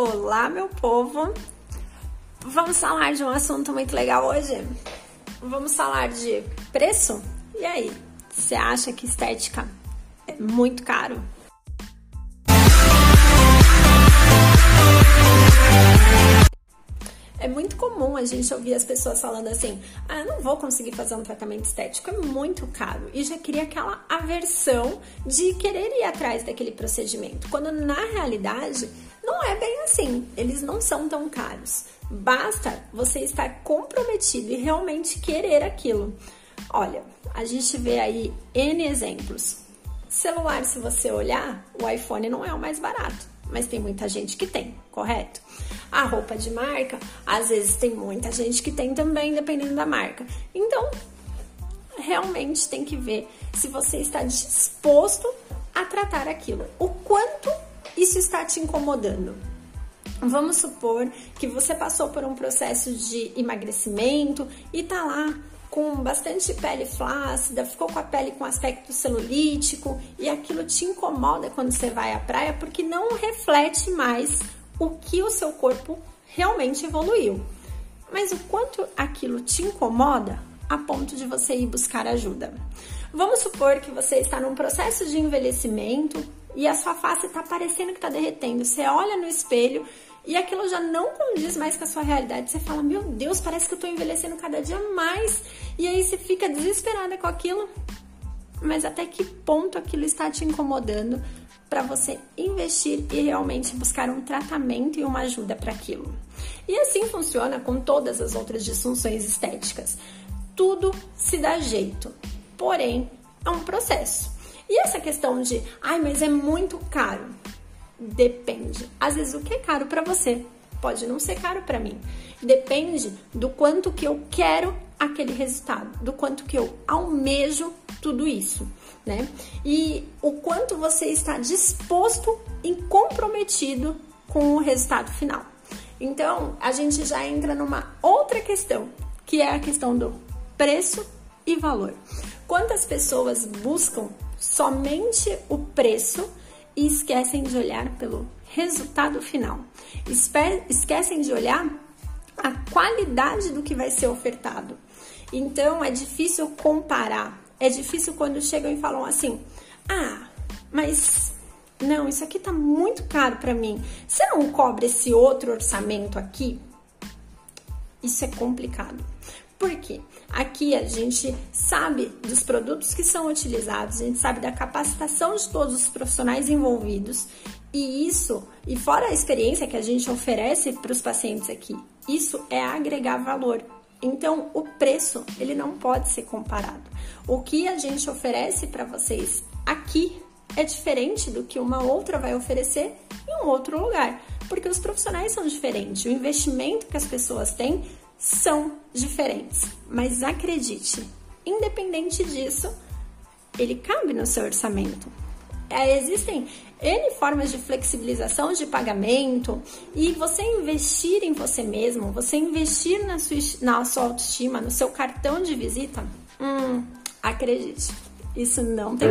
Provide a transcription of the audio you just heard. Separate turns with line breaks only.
Olá, meu povo! Vamos falar de um assunto muito legal hoje. Vamos falar de preço? E aí, você acha que estética é muito caro? É muito comum a gente ouvir as pessoas falando assim: ah, eu não vou conseguir fazer um tratamento estético, é muito caro. E já cria aquela aversão de querer ir atrás daquele procedimento. Quando na realidade não é bem assim, eles não são tão caros. Basta você estar comprometido e realmente querer aquilo. Olha, a gente vê aí N exemplos. Celular, se você olhar, o iPhone não é o mais barato mas tem muita gente que tem, correto? A roupa de marca, às vezes tem muita gente que tem também, dependendo da marca. Então, realmente tem que ver se você está disposto a tratar aquilo. O quanto isso está te incomodando. Vamos supor que você passou por um processo de emagrecimento e tá lá com bastante pele flácida, ficou com a pele com aspecto celulítico e aquilo te incomoda quando você vai à praia porque não reflete mais o que o seu corpo realmente evoluiu. Mas o quanto aquilo te incomoda a ponto de você ir buscar ajuda. Vamos supor que você está num processo de envelhecimento e a sua face está parecendo que está derretendo. Você olha no espelho e aquilo já não condiz mais com a sua realidade. Você fala, meu Deus, parece que eu tô envelhecendo cada dia mais. E aí você fica desesperada com aquilo. Mas até que ponto aquilo está te incomodando para você investir e realmente buscar um tratamento e uma ajuda para aquilo? E assim funciona com todas as outras disfunções estéticas. Tudo se dá jeito, porém é um processo. E essa questão de, ai, mas é muito caro. Depende. Às vezes o que é caro para você pode não ser caro para mim. Depende do quanto que eu quero aquele resultado, do quanto que eu almejo tudo isso, né? E o quanto você está disposto e comprometido com o resultado final. Então, a gente já entra numa outra questão, que é a questão do preço e valor. Quantas pessoas buscam somente o preço e esquecem de olhar pelo resultado final. Esquecem de olhar a qualidade do que vai ser ofertado. Então é difícil comparar. É difícil quando chegam e falam assim: "Ah, mas não, isso aqui tá muito caro para mim. Você não cobra esse outro orçamento aqui?" Isso é complicado. Por quê? Aqui a gente sabe dos produtos que são utilizados, a gente sabe da capacitação de todos os profissionais envolvidos e isso, e fora a experiência que a gente oferece para os pacientes aqui, isso é agregar valor. Então, o preço, ele não pode ser comparado. O que a gente oferece para vocês aqui é diferente do que uma outra vai oferecer em um outro lugar, porque os profissionais são diferentes, o investimento que as pessoas têm são diferentes. Mas acredite, independente disso, ele cabe no seu orçamento. É, existem N formas de flexibilização de pagamento e você investir em você mesmo, você investir na sua, na sua autoestima, no seu cartão de visita, hum, acredite, isso não tem.